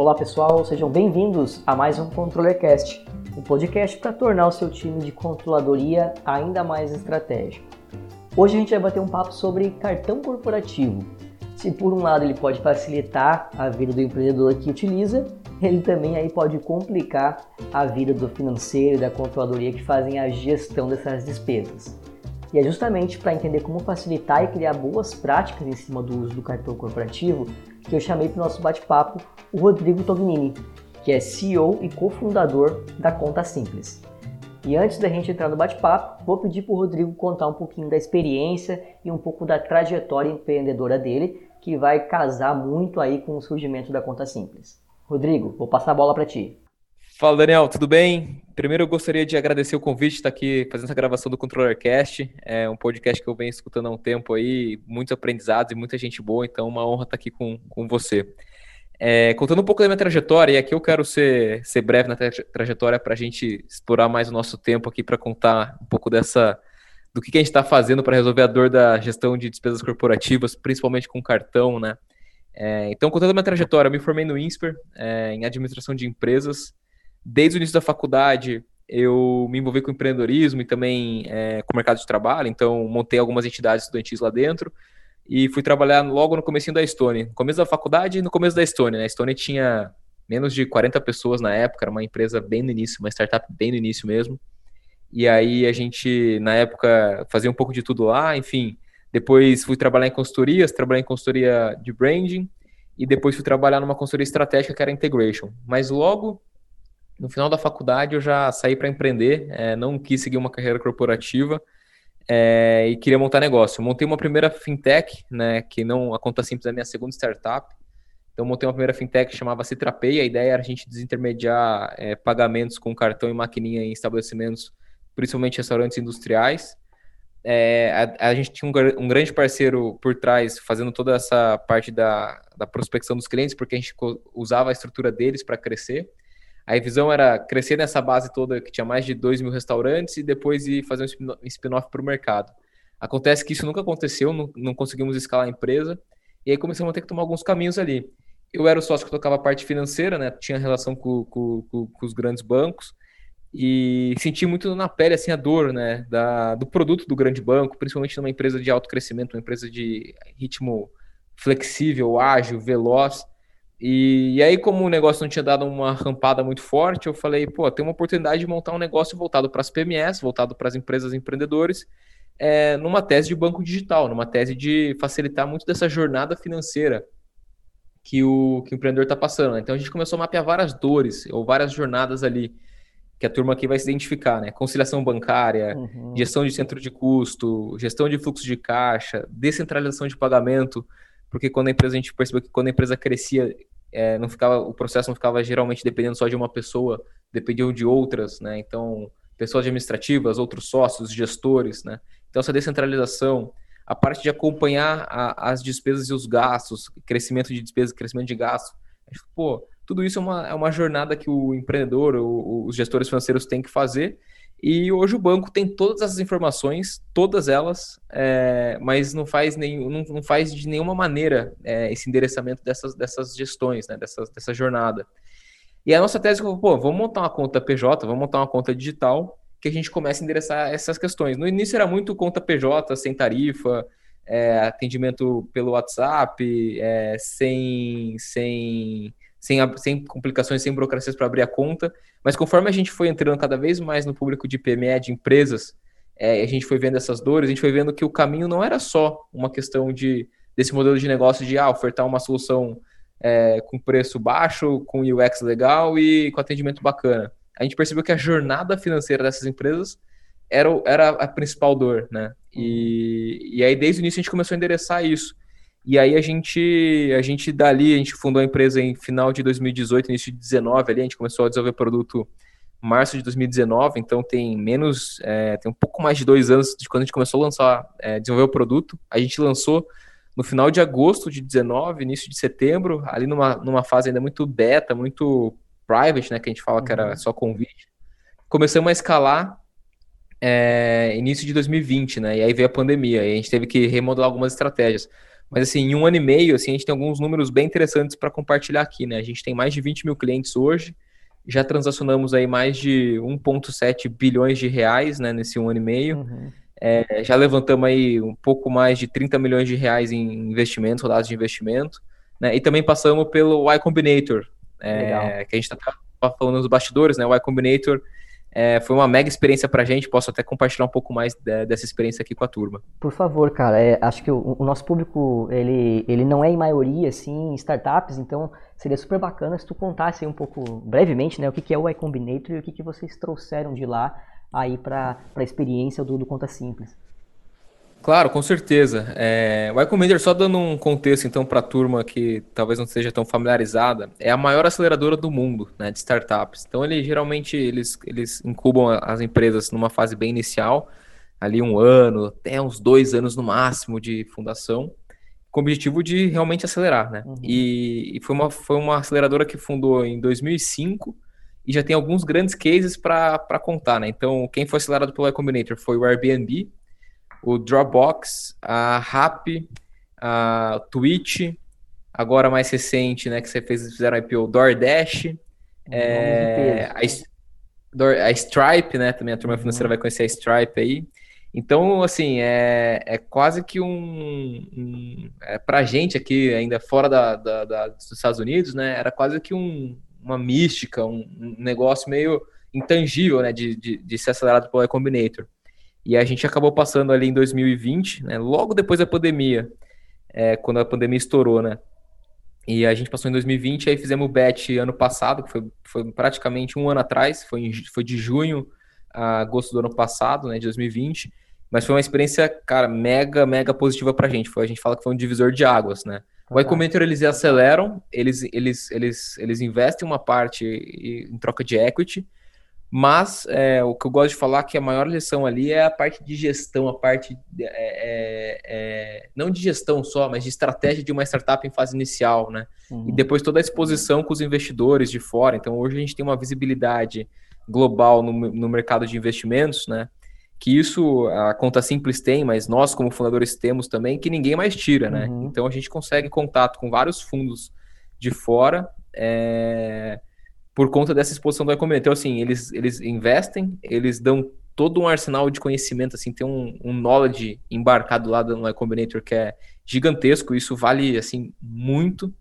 Olá pessoal, sejam bem-vindos a mais um ControllerCast, um podcast para tornar o seu time de controladoria ainda mais estratégico. Hoje a gente vai bater um papo sobre cartão corporativo. Se por um lado ele pode facilitar a vida do empreendedor que utiliza, ele também aí pode complicar a vida do financeiro e da controladoria que fazem a gestão dessas despesas. E é justamente para entender como facilitar e criar boas práticas em cima do uso do cartão corporativo que eu chamei para o nosso bate-papo o Rodrigo Tognini, que é CEO e cofundador da Conta Simples. E antes da gente entrar no bate-papo, vou pedir para o Rodrigo contar um pouquinho da experiência e um pouco da trajetória empreendedora dele, que vai casar muito aí com o surgimento da Conta Simples. Rodrigo, vou passar a bola para ti. Fala, Daniel, tudo bem? Primeiro eu gostaria de agradecer o convite de estar aqui fazendo essa gravação do ControllerCast. É um podcast que eu venho escutando há um tempo aí, muitos aprendizados e muita gente boa, então uma honra estar aqui com, com você. É, contando um pouco da minha trajetória, e aqui eu quero ser, ser breve na trajetória para a gente explorar mais o nosso tempo aqui para contar um pouco dessa do que, que a gente está fazendo para resolver a dor da gestão de despesas corporativas, principalmente com cartão, né? É, então, contando a minha trajetória, eu me formei no INSPER, é, em administração de empresas, desde o início da faculdade, eu me envolvi com empreendedorismo e também é, com o mercado de trabalho, então montei algumas entidades estudantis lá dentro e fui trabalhar logo no começo da Estônia. No começo da faculdade e no começo da Estônia. Né? A Estônia tinha menos de 40 pessoas na época, era uma empresa bem no início, uma startup bem no início mesmo. E aí a gente, na época, fazia um pouco de tudo lá, enfim. Depois fui trabalhar em consultorias, trabalhei em consultoria de branding, e depois fui trabalhar numa consultoria estratégica que era integration. Mas logo no final da faculdade eu já saí para empreender, é, não quis seguir uma carreira corporativa é, e queria montar negócio. Eu montei uma primeira fintech, né, que não a conta simples é a minha segunda startup. Então montei uma primeira fintech que chamava Citrapay. A ideia era a gente desintermediar é, pagamentos com cartão e maquininha em estabelecimentos, principalmente restaurantes industriais. É, a, a, gente tinha um, um, grande parceiro por trás fazendo toda essa parte da, da prospecção dos clientes, porque a gente usava a estrutura deles para crescer. A visão era crescer nessa base toda que tinha mais de 2 mil restaurantes e depois ir fazer um spin-off para o mercado. Acontece que isso nunca aconteceu, não, não, conseguimos escalar a empresa, e aí começamos a ter que tomar alguns caminhos ali. Eu era o sócio que tocava a parte financeira, né? tinha relação com, com, com, com os grandes bancos, e senti muito na pele assim, a dor né? da, do produto do grande banco, principalmente numa empresa de alto crescimento, uma empresa de ritmo flexível, ágil, veloz. E, e, aí, como o negócio não tinha dado uma rampada muito forte, eu falei, pô, tem uma oportunidade de montar um negócio voltado para as PMS, voltado para as empresas empreendedores, é, numa tese de banco digital, numa tese de facilitar muito dessa jornada financeira que o, que o empreendedor está passando. Né? Então a gente começou a mapear várias dores, ou várias jornadas ali, que a turma aqui vai se identificar, né? Conciliação bancária, uhum. gestão de centro de custo, gestão de fluxo de caixa, descentralização de pagamento, porque quando a empresa a gente percebeu que quando a empresa crescia é, não ficava, o processo não ficava geralmente dependendo só de uma pessoa, dependiam de outras, né? Então, pessoas administrativas, outros sócios, gestores, né? Então, essa descentralização, a parte de acompanhar a, as despesas e os gastos, crescimento de despesas, crescimento de gastos, pô, tudo isso é uma, é uma jornada que o empreendedor, o, os gestores financeiros têm que fazer e hoje o banco tem todas essas informações, todas elas, é, mas não faz, nem, não, não, faz de nenhuma maneira é, esse endereçamento dessas, dessas gestões, né, dessa, dessa jornada. E a nossa tese é, pô, vamos montar uma conta PJ, vamos montar uma conta digital que a gente comece a endereçar essas questões. No início era muito conta PJ, sem tarifa, é, atendimento pelo WhatsApp, é, sem, sem sem, sem complicações, sem burocracias para abrir a conta. Mas conforme a gente foi entrando cada vez mais no público de PME, de empresas, é, a gente foi vendo essas dores, a gente foi vendo que o caminho não era só uma questão de desse modelo de negócio de ah, ofertar uma solução é, com preço baixo, com UX legal e com atendimento bacana. A gente percebeu que a jornada financeira dessas empresas era, era a principal dor, né? E, e aí, desde o início, a gente começou a endereçar isso. E aí a gente, a gente dali, a gente fundou a empresa em final de 2018, início de 2019 ali, a gente começou a desenvolver produto em março de 2019, então tem menos, é, tem um pouco mais de dois anos de quando a gente começou a lançar, é, desenvolver o produto. A gente lançou no final de agosto de 19, início de setembro, ali numa, numa fase ainda muito beta, muito private, né, que a gente fala uhum. que era uhum. só convite. Começamos a escalar é, início de 2020, né, e aí veio a pandemia, e a gente teve que remodelar algumas estratégias. Mas assim, em um ano e meio, assim, a gente tem alguns números bem interessantes para compartilhar aqui, né? A gente tem mais de 20 mil clientes hoje, já transacionamos aí mais de 1,7 bilhões de reais, né, nesse um ano e meio. Uhum. É, já levantamos aí um pouco mais de 30 milhões de reais em investimentos, rodadas de investimento, né? E também passamos pelo Y Combinator, é, que a gente está falando nos bastidores, né? O Y Combinator é, foi uma mega experiência para a gente. Posso até compartilhar um pouco mais de, dessa experiência aqui com a turma. Por favor, cara. É, acho que o, o, nosso público ele, ele não é em maioria assim startups, então seria super bacana se tu contasse um pouco brevemente, né, o que, que é o Y Combinator e o que, que vocês trouxeram de lá aí para a experiência do, do Conta Simples. Claro, com certeza. É, o iCommander, só dando um contexto então para a turma que talvez não seja tão familiarizada, é a maior aceleradora do mundo né, de startups. Então, ele geralmente eles, eles incubam as empresas numa fase bem inicial, ali um ano, até uns dois anos no máximo de fundação, com o objetivo de realmente acelerar. Né? Uhum. E, e, foi, uma, foi uma aceleradora que fundou em 2005 e já tem alguns grandes cases para contar. Né? Então, quem foi acelerado pelo iCombinator foi o Airbnb, o Dropbox, a Rap, a Twitch, agora mais recente, né, que você fez, fizeram IPO, DoorDash, é, a, a, Stripe, né, também a turma uhum. financeira vai conhecer a Stripe aí. Então, assim, é, é quase que um, um é, pra gente aqui, ainda fora da, da, da, dos Estados Unidos, né, era quase que um, uma mística, um, um negócio meio intangível, né, de, de, de ser acelerado pelo Combinator. E a gente acabou passando ali em 2020, né, logo depois da pandemia, é, quando a pandemia estourou, né? E a gente passou em 2020, aí fizemos o bet ano passado, que foi, foi praticamente um ano atrás, foi, em, foi de junho a agosto do ano passado, né, de 2020. Mas foi uma experiência, cara, mega, mega positiva pra gente. Foi, a gente fala que foi um divisor de águas, né? O iCommentor, eles aceleram, eles, eles, eles, eles investem uma parte em troca de equity, mas é, o que eu gosto de falar é que a maior lição ali é a parte de gestão, a parte é, é, é, não de gestão só, mas de estratégia de uma startup em fase inicial, né? Uhum. E depois toda a exposição com os investidores de fora. Então hoje a gente tem uma visibilidade global no, no mercado de investimentos, né? Que isso a conta simples tem, mas nós como fundadores temos também, que ninguém mais tira, né? Uhum. Então a gente consegue contato com vários fundos de fora. É por conta dessa exposição do e-commerce. Então, assim, eles, eles investem, eles dão todo um arsenal de conhecimento, assim, tem um, um knowledge embarcado lá no e-combinator que é gigantesco, isso vale, assim, muito,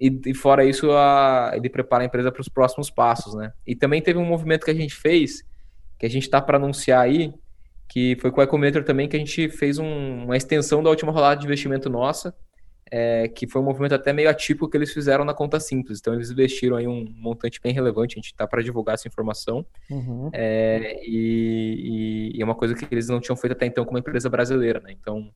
e, e fora isso, a, ele prepara a empresa para os próximos passos, né? E também teve um movimento que a gente fez, que a gente está para anunciar aí, que foi com o e-combinator também, que a gente fez um, uma extensão da última rodada de investimento nossa, é, que foi um movimento até meio atípico que eles fizeram na conta simples. Então, eles investiram aí um montante bem relevante, a gente está para divulgar essa informação. Uhum. É, e, e, é uma coisa que eles não tinham feito até então como empresa brasileira, né? Então,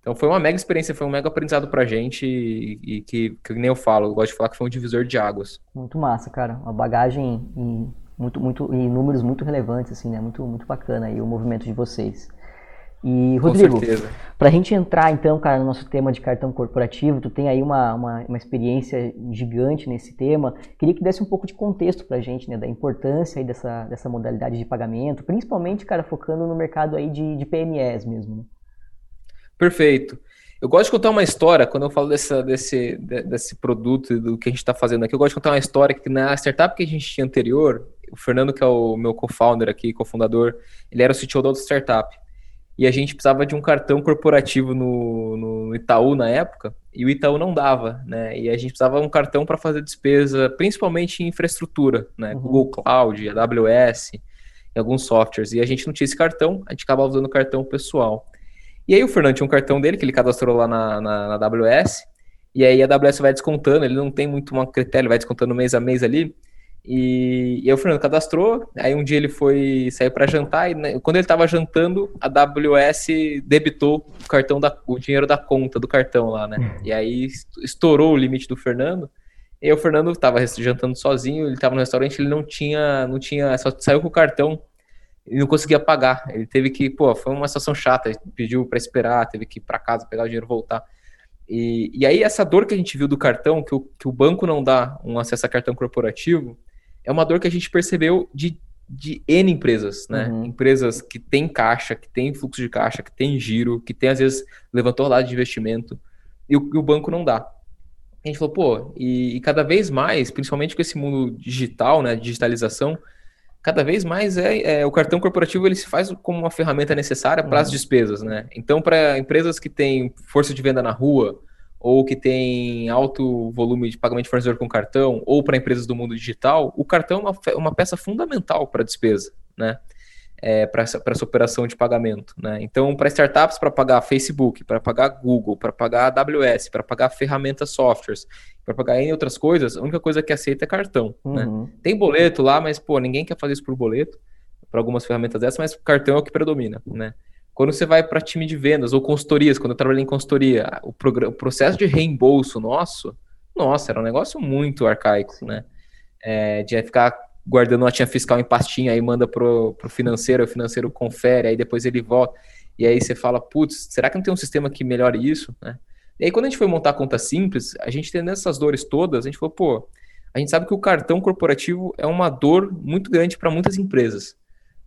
então foi uma mega experiência, foi um mega aprendizado para a gente e, e que, que, nem eu falo, eu gosto de falar que foi um divisor de águas. Muito massa, cara. Uma bagagem em, muito, muito, em números muito relevantes, assim, né? Muito, muito bacana aí o movimento de vocês. E, Rodrigo, para a gente entrar então, cara, no nosso tema de cartão corporativo, tu tem aí uma, uma, uma, experiência gigante nesse tema. Queria que desse um pouco de contexto para a gente, né, da importância aí dessa, dessa modalidade de pagamento, principalmente, cara, focando no mercado aí de, de PMEs mesmo. Né? Perfeito. Eu gosto de contar uma história, quando eu falo dessa, desse, desse produto, do que a gente está fazendo aqui, eu gosto de contar uma história que na startup que a gente tinha anterior, o Fernando, que é o meu co-founder aqui, cofundador, ele era o CTO da outra startup e a gente precisava de um cartão corporativo no, no Itaú na época, e o Itaú não dava, né? E a gente precisava de um cartão para fazer despesa, principalmente em infraestrutura, né? Uhum. Google Cloud, AWS, e alguns softwares. E a gente não tinha esse cartão, a gente acabava usando o cartão pessoal. E aí o Fernando tinha um cartão dele que ele cadastrou lá na, na, na AWS, e aí a AWS vai descontando, ele não tem muito um critério, vai descontando mês a mês ali. E, e aí o Fernando cadastrou, aí um dia ele foi sair para jantar e né, quando ele estava jantando, a AWS debitou o cartão da, o dinheiro da conta do cartão lá, né? E aí estourou o limite do Fernando. E aí o Fernando estava jantando sozinho, ele estava no restaurante, ele não tinha, não tinha, só saiu com o cartão e não conseguia pagar. Ele teve que, pô, foi uma situação chata, ele pediu para esperar, teve que ir para casa pegar o dinheiro voltar. E, e aí essa dor que a gente viu do cartão, que o, que o banco não dá um acesso a cartão corporativo, é uma dor que a gente percebeu de, de N empresas, né? Uhum. Empresas que têm caixa, que têm fluxo de caixa, que têm giro, que tem às vezes levantou lado de investimento. e o, e o banco não dá. A gente falou, pô, e, e, cada vez mais, principalmente com esse mundo digital, né, digitalização, cada vez mais é, é, o cartão corporativo ele se faz como uma ferramenta necessária para as uhum. despesas, né? Então, para empresas que têm força de venda na rua ou que têm alto volume de pagamento de fornecedor com cartão, ou para empresas do mundo digital, o cartão é uma, uma peça fundamental para a despesa, né? é, para essa, essa operação de pagamento. Né? Então, para startups, para pagar Facebook, para pagar Google, para pagar AWS, para pagar ferramentas softwares, para pagar em outras coisas, a única coisa que aceita é cartão. Né? Uhum. Né? Tem boleto lá, mas pô, ninguém quer fazer isso por boleto, para algumas ferramentas dessas, mas cartão é o que predomina. Né? Quando você vai para time de vendas ou consultorias, quando eu trabalhei em consultoria, o, o, processo de reembolso nosso, nossa, era um negócio muito arcaico, né? É, de ficar guardando notinha fiscal em pastinha, aí manda pro, pro financeiro, o financeiro confere, aí depois ele volta. E aí você fala, putz, será que não tem um sistema que melhore isso? Né? E aí quando a gente foi montar a conta simples, a gente tendo essas dores todas, a gente falou, pô, a gente sabe que o cartão corporativo é uma dor muito grande para muitas empresas.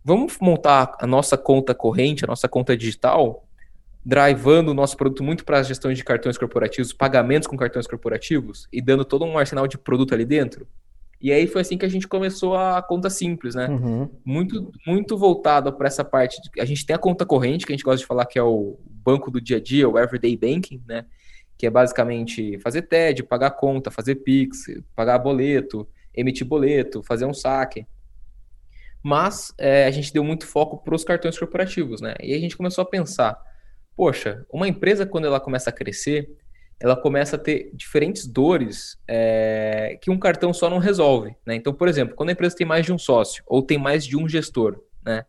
Vamos montar a nossa conta corrente, a nossa conta digital, drivando o nosso produto muito para as gestões de cartões corporativos, pagamentos com cartões corporativos e dando todo um arsenal de produto ali dentro? E aí foi assim que a gente começou a conta simples, né? Uhum. Muito, muito voltado para essa parte. De, a gente tem a conta corrente, que a gente gosta de falar que é o banco do dia a dia, o everyday banking, né? Que é basicamente fazer TED, pagar conta, fazer Pix, pagar boleto, emitir boleto, fazer um saque. Mas é, a gente deu muito foco para os cartões corporativos, né? E a gente começou a pensar, poxa, uma empresa quando ela começa a crescer, ela começa a ter diferentes dores é, que um cartão só não resolve. Né? Então, por exemplo, quando a empresa tem mais de um sócio ou tem mais de um gestor, né?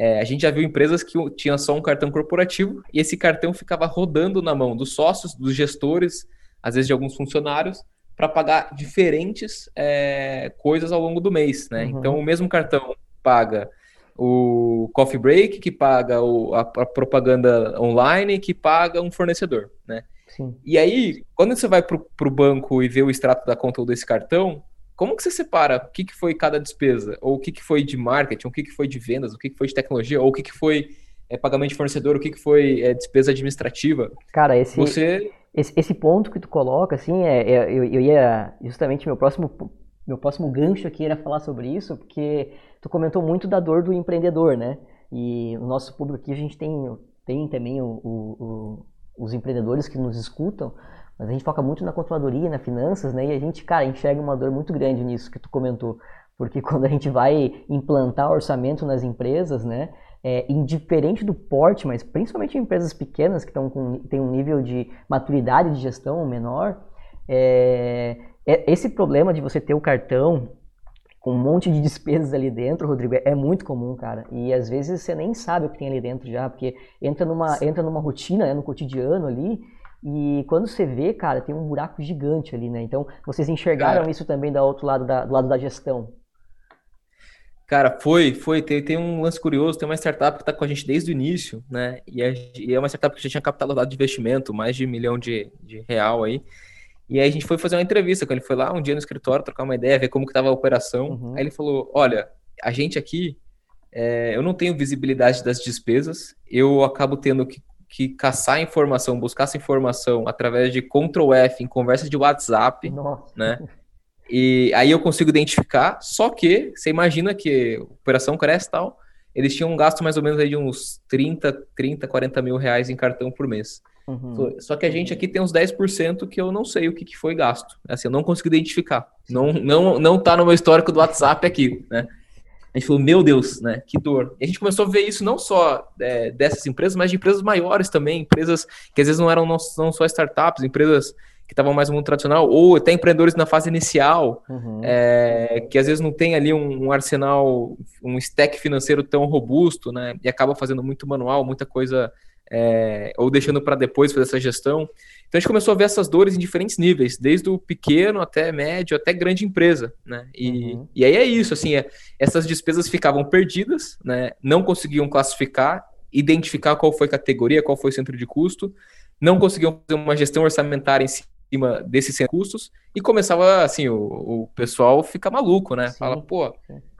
É, a gente já viu empresas que tinham só um cartão corporativo e esse cartão ficava rodando na mão dos sócios, dos gestores, às vezes de alguns funcionários, para pagar diferentes é, coisas ao longo do mês. Né? Uhum. Então, o mesmo cartão paga o coffee break, que paga o, a, a propaganda online, que paga um fornecedor. Né? Sim. E aí, quando você vai para o banco e vê o extrato da conta ou desse cartão, como que você separa o que, que foi cada despesa? Ou o que, que foi de marketing, o que, que foi de vendas, o que, que foi de tecnologia, ou o que, que foi é, pagamento de fornecedor, o que, que foi é, despesa administrativa? Cara, esse, você... esse, esse ponto que tu coloca, assim, é, é, eu, eu ia justamente meu próximo meu próximo gancho aqui era falar sobre isso, porque tu comentou muito da dor do empreendedor, né? E o nosso público aqui a gente tem, tem também o, o, os empreendedores que nos escutam, mas a gente foca muito na controladoria, na finanças, né? E a gente, cara, enxerga uma dor muito grande nisso que tu comentou. Porque quando a gente vai implantar orçamento nas empresas, né? É, indiferente do porte, mas principalmente em empresas pequenas que estão com tem um nível de maturidade de gestão menor, é, é, esse problema de você ter o cartão com um monte de despesas ali dentro, Rodrigo, é muito comum, cara. E às vezes você nem sabe o que tem ali dentro já, porque entra numa, entra numa rotina, né, no cotidiano ali, e quando você vê, cara, tem um buraco gigante ali, né? Então, vocês enxergaram cara, isso também do outro lado da, do lado da gestão? Cara, foi, foi. Tem, tem um lance curioso, tem uma startup que está com a gente desde o início, né? E é, e é uma startup que já tinha capitalizado de investimento, mais de um milhão de, de real aí. E aí a gente foi fazer uma entrevista com ele. Foi lá um dia no escritório trocar uma ideia, ver como que estava a operação. Uhum. Aí ele falou: Olha, a gente aqui, é, eu não tenho visibilidade das despesas, eu acabo tendo que, que caçar informação, buscar essa informação através de Ctrl F em conversa de WhatsApp, Nossa. né? E aí eu consigo identificar, só que você imagina que a operação cresce e tal, eles tinham um gasto mais ou menos aí de uns 30, 30, 40 mil reais em cartão por mês. Uhum. Só que a gente aqui tem uns 10% que eu não sei o que, que foi gasto. Assim, eu não consigo identificar. Não, não, não tá no meu histórico do WhatsApp aqui, né? A gente falou, meu Deus, né? Que dor. E a gente começou a ver isso não só é, dessas empresas, mas de empresas maiores também, empresas que às vezes não eram não, não só startups, empresas que estavam mais no mundo tradicional, ou até empreendedores na fase inicial, uhum. é, que às vezes não tem ali um, um, arsenal, um stack financeiro tão robusto, né? E acaba fazendo muito manual, muita coisa é, ou deixando para depois fazer essa gestão. Então a gente começou a ver essas dores em diferentes níveis, desde o pequeno até médio, até grande empresa, né? E, uhum. e aí é isso, assim, é, essas despesas ficavam perdidas, né? Não conseguiam classificar, identificar qual foi a categoria, qual foi o centro de custo, não conseguiam fazer uma gestão orçamentária em cima desses custos e começava assim o, o pessoal fica maluco, né? Sim. Fala, pô,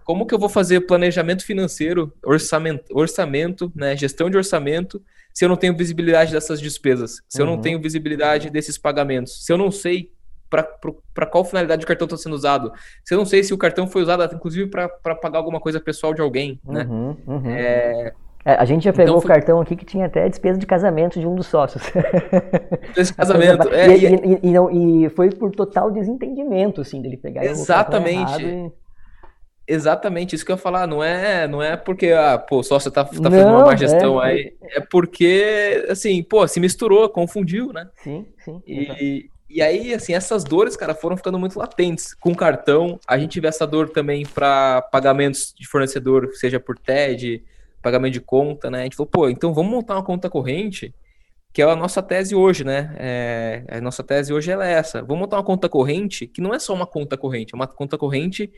como que eu vou fazer planejamento financeiro, orçamento, orçamento, né, gestão de orçamento se eu não tenho visibilidade dessas despesas, se uhum. eu não uhum. tenho visibilidade desses pagamentos, se eu não sei para qual finalidade o cartão está sendo usado. Se eu não sei se o cartão foi usado, inclusive, para pagar alguma coisa pessoal de alguém, né? Uhum, uhum. É... É, a gente já pegou então, o cartão aqui que tinha até despesa de casamento de um dos sócios. Despesa de casamento, é. E, e, e, não, e, foi por total desentendimento, assim, dele pegar Exatamente. Exatamente, isso que eu ia falar, não é, não é porque, ah, pô, só você tá, tá fazendo não, uma má gestão é, aí, é porque, assim, pô, se misturou, confundiu, né? Sim, sim. E, e aí, assim, essas dores, cara, foram ficando muito latentes. Com cartão, a gente vê essa dor também para pagamentos de fornecedor, seja por TED, pagamento de conta, né? A gente falou, pô, então vamos montar uma conta corrente, que é a nossa tese hoje, né? É, a nossa tese hoje é essa. Vamos montar uma conta corrente que não é só uma conta corrente, é uma conta corrente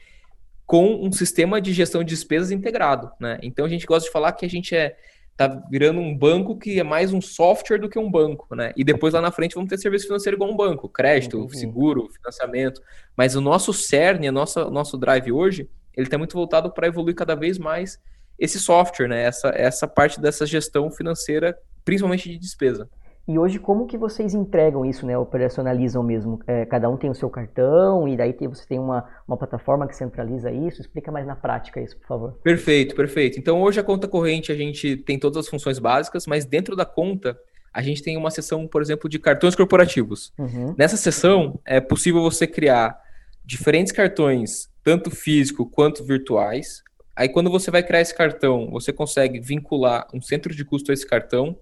com um sistema de gestão de despesas integrado, né? Então a gente gosta de falar que a gente é tá virando um banco que é mais um software do que um banco, né? E depois lá na frente vamos ter serviço financeiro igual um banco, crédito, uhum. seguro, financiamento. Mas o nosso cerne, o nosso, nosso drive hoje, ele está muito voltado para evoluir cada vez mais esse software, né? Essa, essa parte dessa gestão financeira, principalmente de despesa. E hoje, como que vocês entregam isso, né? Operacionalizam mesmo? É, cada um tem o seu cartão e daí você tem uma, uma plataforma que centraliza isso? Explica mais na prática isso, por favor. Perfeito, perfeito. Então, hoje a conta corrente, a gente tem todas as funções básicas, mas dentro da conta, a gente tem uma seção, por exemplo, de cartões corporativos. Uhum. Nessa seção, é possível você criar diferentes cartões, tanto físico quanto virtuais. Aí, quando você vai criar esse cartão, você consegue vincular um centro de custo a esse cartão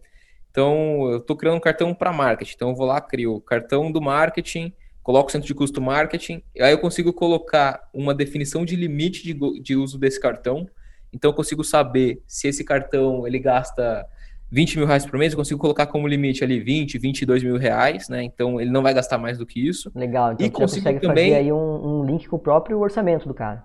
então, eu estou criando um cartão para marketing. Então, eu vou lá, crio o cartão do marketing, coloco o centro de custo marketing, aí eu consigo colocar uma definição de limite de, de uso desse cartão. Então, eu consigo saber se esse cartão ele gasta 20 mil reais por mês, eu consigo colocar como limite ali 20, 22 mil reais, né? Então, ele não vai gastar mais do que isso. Legal, então e você consegue também... fazer aí um, um link com o próprio orçamento do cara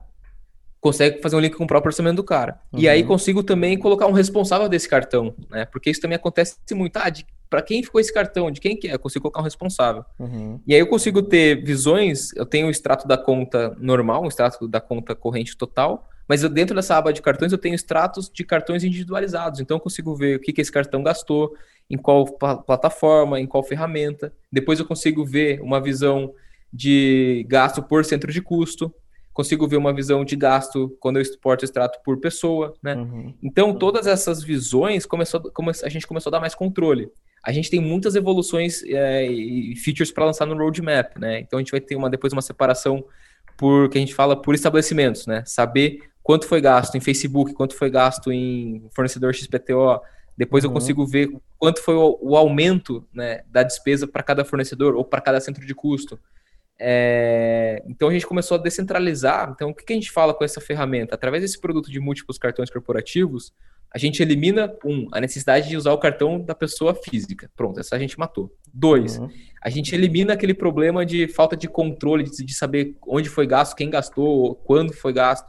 consegue fazer um link com o próprio orçamento do cara. Uhum. E aí uhum. consigo também colocar um responsável desse cartão, né? Porque isso também acontece muito. Ah, para quem ficou esse cartão? De quem que é? Eu consigo colocar um responsável. Uhum. E aí eu consigo ter visões, eu tenho o extrato da conta normal, o extrato da conta corrente total, mas eu, dentro dessa aba de cartões eu tenho extratos de cartões individualizados. Então eu consigo ver o que, que esse cartão gastou, em qual plataforma, em qual ferramenta. Depois eu consigo ver uma visão de gasto por centro de custo consigo ver uma visão de gasto quando eu exporto extrato por pessoa, né? Uhum. Então, uhum. todas essas visões, começou, a gente começou a dar mais controle. A gente tem muitas evoluções é, e features para lançar no roadmap, né? Então, a gente vai ter uma, depois uma separação por, que a gente fala por estabelecimentos, né? Saber quanto foi gasto em Facebook, quanto foi gasto em fornecedor XPTO, depois uhum. eu consigo ver quanto foi o, o aumento né, da despesa para cada fornecedor ou para cada centro de custo. É, então a gente começou a descentralizar. Então, o que, que a gente fala com essa ferramenta? Através desse produto de múltiplos cartões corporativos, a gente elimina, um, a necessidade de usar o cartão da pessoa física. Pronto, essa a gente matou. Dois, uhum. a gente elimina aquele problema de falta de controle, de, de saber onde foi gasto, quem gastou, quando foi gasto.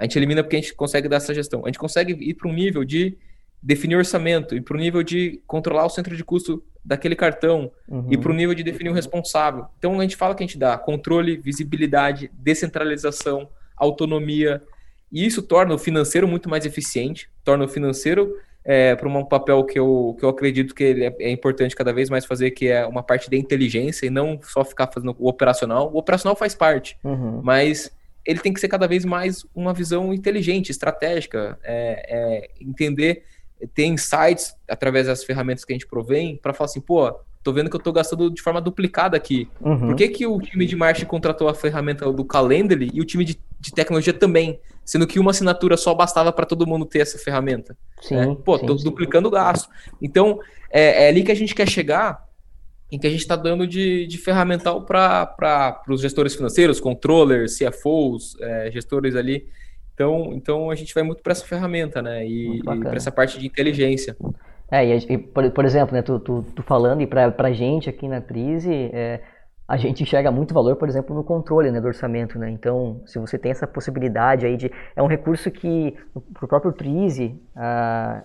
A gente elimina porque a gente consegue dar essa gestão. A gente consegue ir para um nível de definir orçamento e para o nível de controlar o centro de custo daquele cartão uhum. e para o nível de definir o responsável. Então a gente fala que a gente dá controle, visibilidade, descentralização, autonomia e isso torna o financeiro muito mais eficiente, torna o financeiro é, para um papel que eu, que eu acredito que é, é, importante cada vez mais fazer, que é uma parte da inteligência e não só ficar fazendo o operacional. O operacional faz parte, uhum. mas ele tem que ser cada vez mais uma visão inteligente, estratégica, é, é entender ter insights através das ferramentas que a gente provém para falar assim, pô, tô vendo que eu tô gastando de forma duplicada aqui. Uhum. Por que, que o time de marketing contratou a ferramenta do Calendly e o time de, de tecnologia também? Sendo que uma assinatura só bastava para todo mundo ter essa ferramenta. Sim, é, pô, sim, tô sim. duplicando o gasto. Então, é, é, ali que a gente quer chegar, em que a gente está dando de, de ferramental para os gestores financeiros, controllers, CFOs, é, gestores ali, então, então a gente vai muito para essa ferramenta, né? E, para essa parte de inteligência. É, e, por, por, exemplo, né, tu, tu, tu falando, e para a gente aqui na Trise, é, a gente enxerga muito valor, por exemplo, no controle né, do orçamento, né? Então, se você tem essa possibilidade aí de... É um recurso que, para o próprio Trise, ah,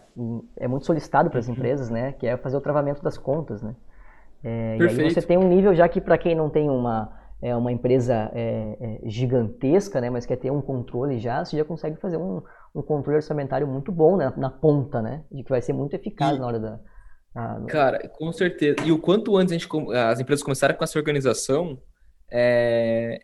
é muito solicitado para as uhum. empresas, né? Que é fazer o travamento das contas, né? É, e aí você tem um nível já que, para quem não tem uma é uma empresa é, é, gigantesca, né, mas quer ter um controle já, você já consegue fazer um, um controle orçamentário muito bom né, na ponta, né, de que vai ser muito eficaz e, na hora da, Ah, Cara, com certeza. E o quanto antes a gente, as empresas começarem com essa organização, é,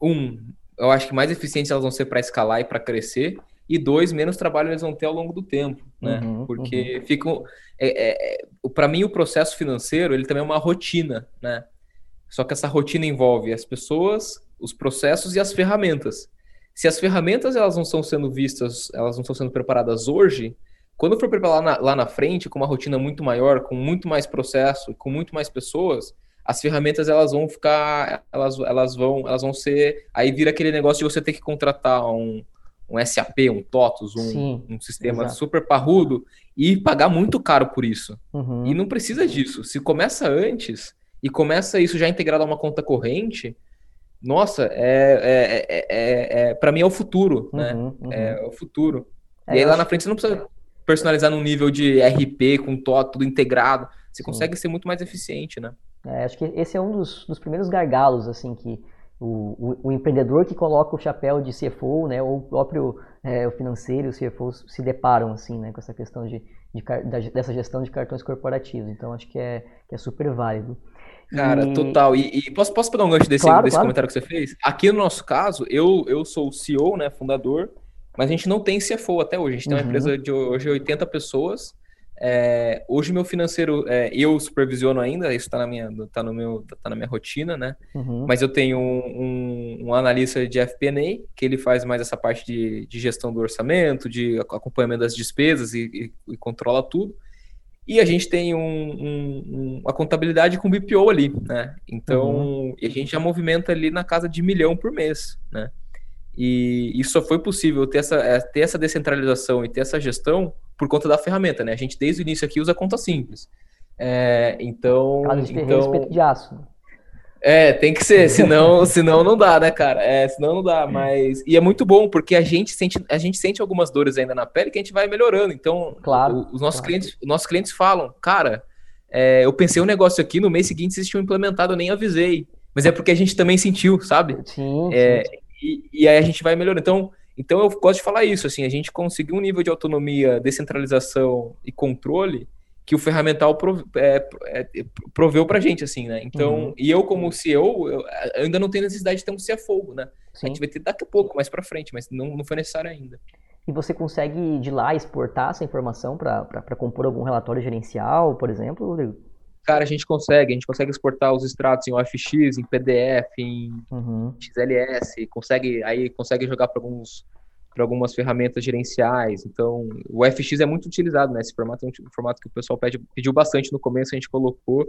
um, eu acho que mais eficientes elas vão ser para escalar e para crescer, e dois, menos trabalho eles vão ter ao longo do tempo, né? Uhum, Porque uhum. ficam. É, é, para mim, o processo financeiro ele também é uma rotina, né? Só que essa rotina envolve as pessoas, os processos e as ferramentas. Se as ferramentas elas não estão sendo vistas, elas não estão sendo preparadas hoje, quando for preparar lá na, lá na frente, com uma rotina muito maior, com muito mais processo, com muito mais pessoas, as ferramentas elas vão ficar, elas, elas vão, elas vão ser, aí vira aquele negócio de você ter que contratar um, um SAP, um TOTUS, um, Sim, um sistema exato. super parrudo e pagar muito caro por isso. Uhum. E não precisa disso. Se começa antes e começa isso já integrado a uma conta corrente, nossa, é, é, é, é para mim é o futuro, né? Uhum, uhum. É o futuro. e aí lá na frente você não precisa personalizar num nível de RP com TOT, tudo integrado. Você Sim. consegue ser muito mais eficiente, né? É, acho que esse é um dos, dos primeiros gargalos, assim, que o, o, o, empreendedor que coloca o chapéu de CFO, né, ou o próprio é, o financeiro, o CFO, se deparam, assim, né, com essa questão de, de, dessa gestão de cartões corporativos. Então, acho que é, que é super válido. Cara, e... total. E, e, posso, posso pegar um gancho desse, claro, desse claro. comentário que você fez? Aqui no nosso caso, eu, eu sou o CEO, né, fundador, mas a gente não tem CFO até hoje. A gente uhum. tem uma uhum. empresa de hoje 80 pessoas. É, hoje meu financeiro, é, eu supervisiono ainda, isso está na minha, tá no meu, tá na minha rotina, né? Uhum. Mas eu tenho um, um, um analista de FP&A que ele faz mais essa parte de, de, gestão do orçamento, de acompanhamento das despesas e, e, e controla tudo. E a gente tem um, uma contabilidade com BPO ali, né? Então, uhum. a gente já movimenta ali na casa de milhão por mês, né? E isso só foi possível ter essa, é, ter essa descentralização e ter essa gestão por conta da ferramenta, né? A gente desde o início aqui usa conta simples. É, então. de então... de aço. É, tem que ser, senão, senão não dá, né, cara? É, senão não dá, mas. E é muito bom, porque a gente sente, a gente sente algumas dores ainda na pele que a gente vai melhorando. Então, claro, os nossos claro. clientes, os nossos clientes falam, cara, é, eu pensei um negócio aqui, no mês seguinte vocês tinham implementado, eu nem avisei. Mas é porque a gente também sentiu, sabe? Sim. É, sim. E, e aí a gente vai melhorando. Então, então eu gosto de falar isso, assim, a gente conseguiu um nível de autonomia, descentralização e controle que o ferramental prove, é, é, proveu pra gente, assim, né? Então, uhum. e eu como CEO, eu, eu, ainda não tenho necessidade de ter um CFO, né? Sim. A gente vai ter daqui a pouco, mais pra frente, mas não, não foi necessário ainda. E você consegue de lá exportar essa informação para compor algum relatório gerencial, por exemplo, Rodrigo? Cara, a gente consegue, a gente consegue exportar os extratos em OFX, em PDF, em uhum. XLS, consegue aí consegue jogar para alguns para algumas ferramentas gerenciais. Então, o FX é muito utilizado, né? Esse formato é um formato que o pessoal pede, pediu bastante no começo, a gente colocou.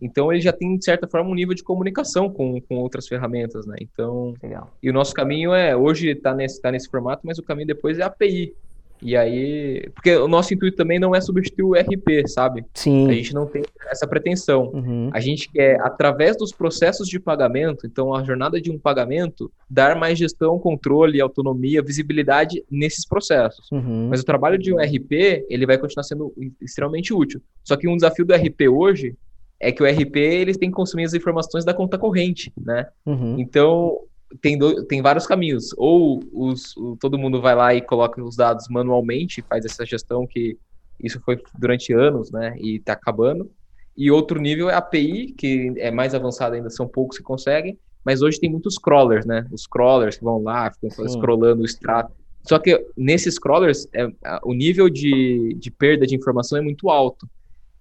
Então, ele já tem, de certa forma, um nível de comunicação com, com outras ferramentas, né? Então, Legal. e o nosso caminho é, hoje está nesse, tá nesse formato, mas o caminho depois é API. E aí, porque o nosso intuito também não é substituir o RP, sabe? Sim. A gente não tem essa pretensão. Uhum. A gente quer, através dos processos de pagamento, então a jornada de um pagamento, dar mais gestão, controle, autonomia, visibilidade nesses processos. Uhum. Mas o trabalho de um RP, ele vai continuar sendo extremamente útil. Só que um desafio do RP hoje é que o RP eles têm que consumir as informações da conta corrente, né? Uhum. Então, tem, do, tem vários caminhos. Ou os, o, todo mundo vai lá e coloca os dados manualmente, faz essa gestão que isso foi durante anos, né? E está acabando. E outro nível é a API, que é mais avançada ainda, são poucos que conseguem. Mas hoje tem muitos crawlers, né? Os crawlers que vão lá, ficam Sim. scrollando o extrato. Só que nesses crawlers, é, o nível de, de perda de informação é muito alto.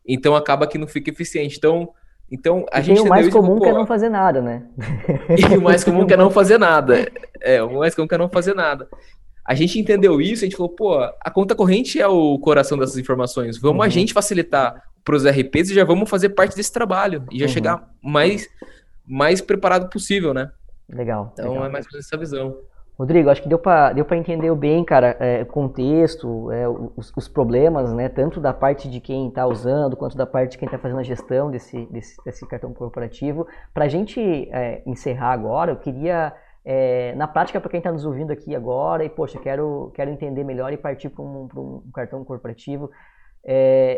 Então acaba que não fica eficiente. Então, então, a e gente o mais comum que é não fazer nada, né? E o mais comum que é não fazer nada. É, o mais comum que é não fazer nada. A gente entendeu isso, a gente falou, pô, a conta corrente é o coração dessas informações. Vamos uhum. a gente facilitar para os RPs e já vamos fazer parte desse trabalho e já uhum. chegar mais mais preparado possível, né? Legal. Então legal. é mais ou menos essa visão. Rodrigo, acho que deu para deu entender bem, cara, é, o contexto, é, os, os, problemas, né, tanto da parte de quem está usando, quanto da parte de quem está fazendo a gestão desse, desse, desse cartão corporativo. Para a gente é, encerrar agora, eu queria, é, na prática, para quem está nos ouvindo aqui agora, e, poxa, quero, quero entender melhor e partir para um, um, cartão corporativo, é,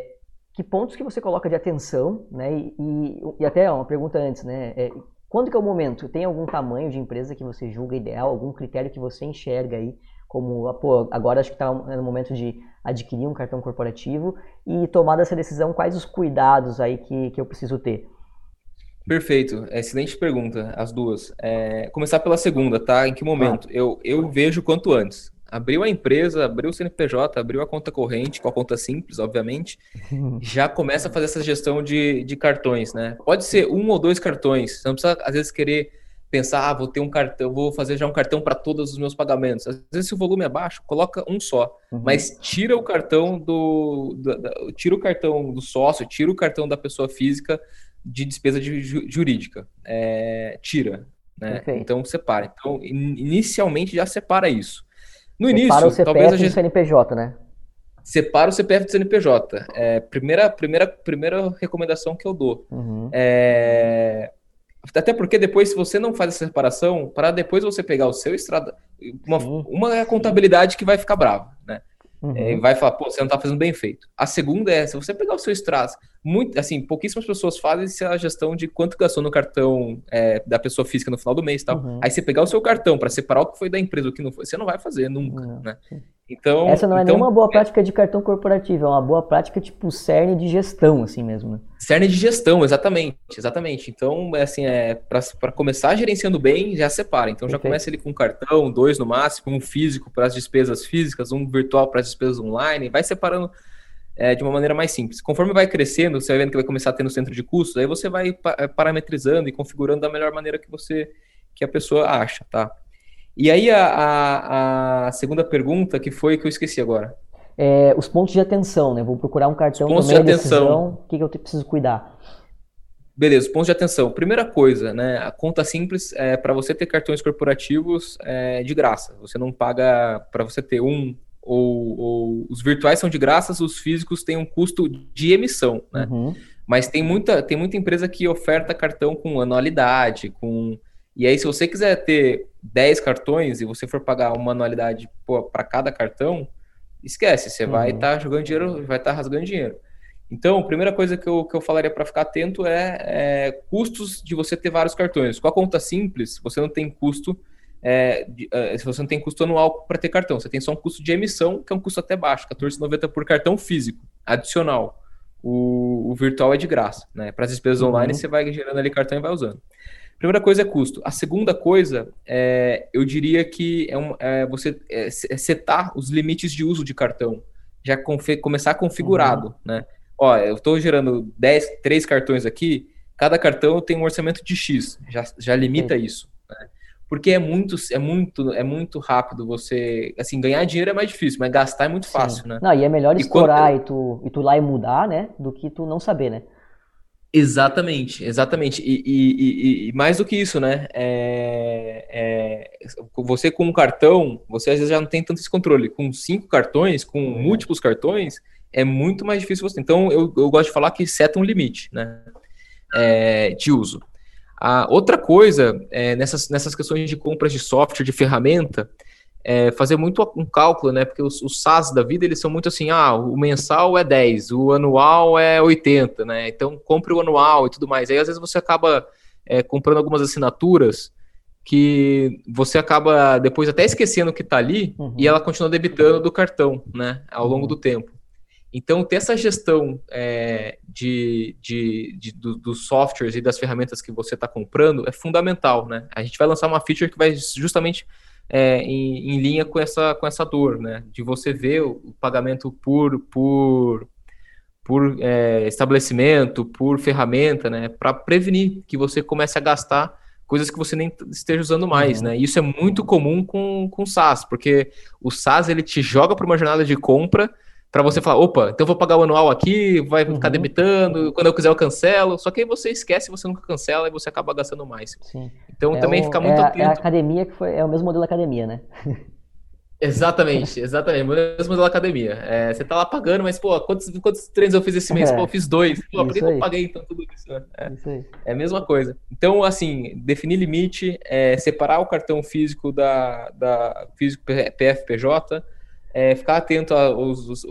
que pontos que você coloca de atenção, né, e, e, e até uma pergunta antes, né, é, quando que é o momento? Tem algum tamanho de empresa que você julga ideal? Algum critério que você enxerga aí como, ah, pô, agora acho que está no momento de adquirir um cartão corporativo e tomar essa decisão, quais os cuidados aí que, que eu preciso ter? Perfeito, excelente pergunta, as duas. É, começar pela segunda, tá? Em que momento? Ah. Eu, eu vejo quanto antes. Abriu a empresa, abriu o CNPJ, abriu a conta corrente, com a conta simples, obviamente, já começa a fazer essa gestão de, de cartões, né? Pode ser um ou dois cartões, você não precisa, às vezes, querer pensar, ah, vou ter um cartão, vou fazer já um cartão para todos os meus pagamentos. Às vezes, se o volume é baixo, coloca um só, uhum. mas tira o cartão do, do, do, tira o cartão do sócio, tira o cartão da pessoa física de despesa de, jurídica. É, tira. Né? Então separa. Então, inicialmente já separa isso. No separa início, o CPF talvez a gente... do CNPJ, né? Separa o CPF do CNPJ. É, primeira, primeira, primeira recomendação que eu dou. Uhum. É... Até porque depois, se você não faz essa separação, para depois você pegar o seu estrada. Uma, uma é a contabilidade que vai ficar brava, né? Uhum. É, vai falar, pô, você não está fazendo bem feito. A segunda é, se você pegar o seu extrato, muito, assim, pouquíssimas pessoas fazem a gestão de quanto gastou no cartão é, da pessoa física no final do mês e tal. Uhum. Aí você pegar o seu cartão para separar o que foi da empresa o que não foi, você não vai fazer nunca, né? Então, Essa não é então, nenhuma boa é prática de cartão corporativo, é uma boa prática tipo cerne de gestão, assim mesmo. Né? Cerne de gestão, exatamente, exatamente. Então, é assim, é para começar gerenciando bem, já separa. Então, Perfeito. já começa ele com um cartão, dois no máximo, um físico para as despesas físicas, um virtual para as despesas online, vai separando é, de uma maneira mais simples. Conforme vai crescendo, você vai vendo que vai começar a ter no centro de custos, aí você vai é, parametrizando e configurando da melhor maneira que você que a pessoa acha, tá? E aí a, a, a, segunda pergunta, que foi que eu esqueci agora. É, os pontos de atenção, né? Vou procurar um cartão os pontos de atenção. O que, que eu preciso cuidar? Beleza, pontos de atenção. Primeira coisa, né? A conta simples é para você ter cartões corporativos é, de graça. Você não paga para você ter um ou, ou, os virtuais são de graça, os físicos têm um custo de emissão, né? Uhum. Mas tem muita, tem muita empresa que oferta cartão com anualidade, com e aí, se você quiser ter 10 cartões e você for pagar uma anualidade para cada cartão, esquece, você uhum. vai estar tá jogando dinheiro, vai estar tá rasgando dinheiro. Então, a primeira coisa que eu, que eu falaria para ficar atento é, é, custos de você ter vários cartões. Com a conta simples, você não tem custo, é, de, uh, você não tem custo anual para ter cartão, você tem só um custo de emissão, que é um custo até baixo, 14,90 por cartão físico, adicional. O, o virtual é de graça, né? Para as despesas uhum. online, você vai gerando ali cartão e vai usando. Primeira coisa é custo. A segunda coisa, é, eu diria que é, um, é você é, é setar os limites de uso de cartão. Já começar configurado, uhum. né? Ó, eu estou gerando 10, 3 cartões aqui, cada cartão tem um orçamento de X, já, já limita isso. Porque é muito, é muito, é muito rápido você. Assim, ganhar dinheiro é mais difícil, mas gastar é muito Sim. fácil, né? Não, e é melhor explorar e, quando... e, tu, e tu lá e mudar, né? Do que tu não saber, né? Exatamente, exatamente. E, e, e, e, mais do que isso, né? É, é, você com um cartão, você às vezes já não tem tanto esse controle. Com cinco cartões, com uhum. múltiplos cartões, é muito mais difícil você. Então, eu, eu gosto de falar que seta um limite, né? É, de uso. A outra coisa, é, nessas, nessas questões de compras de software, de ferramenta, é, fazer muito um cálculo, né? Porque os, os SaaS da vida, eles são muito assim, ah, o mensal é 10, o anual é 80, né? Então compre o anual e tudo mais. Aí às vezes você acaba é, comprando algumas assinaturas que você acaba depois até esquecendo que está ali uhum. e ela continua debitando do cartão, né? Ao longo do tempo. Então, ter essa gestão é, de, de, de do, dos softwares e das ferramentas que você está comprando é fundamental, né? A gente vai lançar uma feature que vai justamente é, em, em, linha com essa, com essa dor, né? De você ver o, pagamento por, por, por é, estabelecimento, por ferramenta, né? Para prevenir que você comece a gastar coisas que você nem esteja usando mais, uhum. né? E isso é muito comum com, com o SaaS, porque o SaaS ele te joga para uma jornada de compra para você falar, opa, então vou pagar o anual aqui, vai ficar uhum. debitando, quando eu quiser eu cancelo. Só que aí você esquece, você nunca cancela e você acaba gastando mais. Sim. Então é também o, fica muito é, atento. É a academia que foi, é o mesmo modelo da academia, né? Exatamente, exatamente. O mesmo modelo da academia. É, você tá lá pagando, mas, pô, quantos, quantos treinos eu fiz esse mês? É. Pô, eu fiz dois. Pô, por que eu paguei então tudo isso? Né? É, isso é a mesma coisa. Então, assim, definir limite, é, separar o cartão físico da, da físico PFPJ, é, ficar atento às,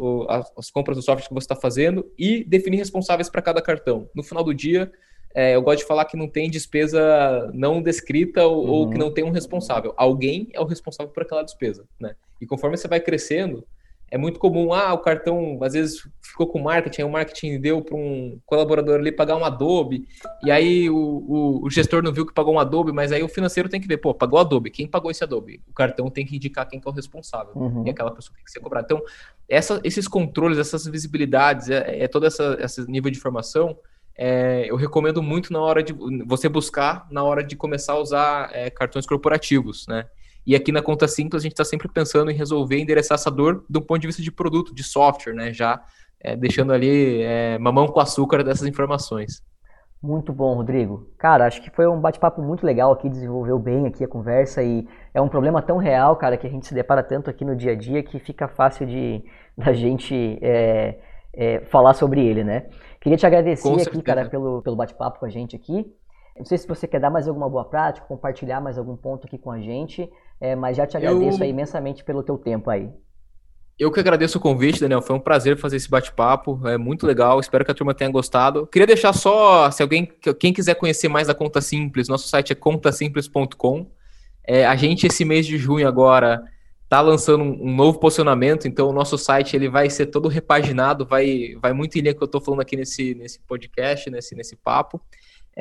às compras do software que você está fazendo e definir responsáveis para cada cartão. No final do dia, é, eu gosto de falar que não tem despesa não descrita ou, uhum. ou, que não tem um responsável. Alguém é o responsável por aquela despesa, né? E conforme você vai crescendo, é muito comum, ah, o cartão às vezes ficou com marketing, aí o marketing deu para um colaborador ali pagar um Adobe, e aí o, o, o, gestor não viu que pagou um Adobe, mas aí o financeiro tem que ver, pô, pagou Adobe, quem pagou esse Adobe? O cartão tem que indicar quem que é o responsável, uhum. e aquela pessoa tem que ser cobrada. Então, essa, esses controles, essas visibilidades, é, é todo essa, esse nível de informação, é, eu recomendo muito na hora de você buscar na hora de começar a usar é, cartões corporativos, né? E aqui na conta simples a gente está sempre pensando em resolver endereçar essa dor do ponto de vista de produto, de software, né? Já é, deixando ali é, mamão com açúcar dessas informações. Muito bom, Rodrigo. Cara, acho que foi um bate-papo muito legal aqui, desenvolveu bem aqui a conversa e é um problema tão real, cara, que a gente se depara tanto aqui no dia a dia que fica fácil de da gente é, é, falar sobre ele, né? Queria te agradecer aqui, cara, pelo, pelo bate-papo com a gente aqui. Não sei se você quer dar mais alguma boa prática, compartilhar mais algum ponto aqui com a gente, é, mas já te agradeço eu... imensamente pelo teu tempo aí. Eu que agradeço o convite, Daniel. Foi um prazer fazer esse bate-papo. É muito legal. Espero que a turma tenha gostado. Queria deixar só, se alguém, quem quiser conhecer mais da Conta Simples, nosso site é contasimples.com. É, a gente esse mês de junho agora tá lançando um, novo posicionamento, então o nosso site ele vai ser todo repaginado, vai, vai muito em linha com o que eu estou falando aqui nesse, nesse podcast, nesse, nesse papo.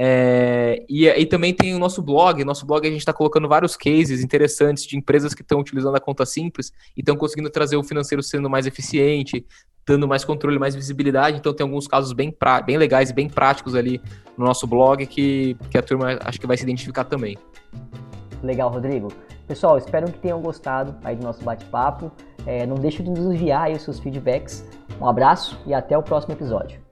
É, e, e também tem o nosso blog. Nosso blog a gente está colocando vários cases interessantes de empresas que estão utilizando a conta simples e estão conseguindo trazer o financeiro sendo mais eficiente, dando mais controle, mais visibilidade. Então tem alguns casos bem, pra, bem legais e bem práticos ali no nosso blog que, que a turma acho que vai se identificar também. Legal, Rodrigo. Pessoal, espero que tenham gostado aí do nosso bate-papo. É, não deixe de nos enviar aí os seus feedbacks. Um abraço e até o próximo episódio.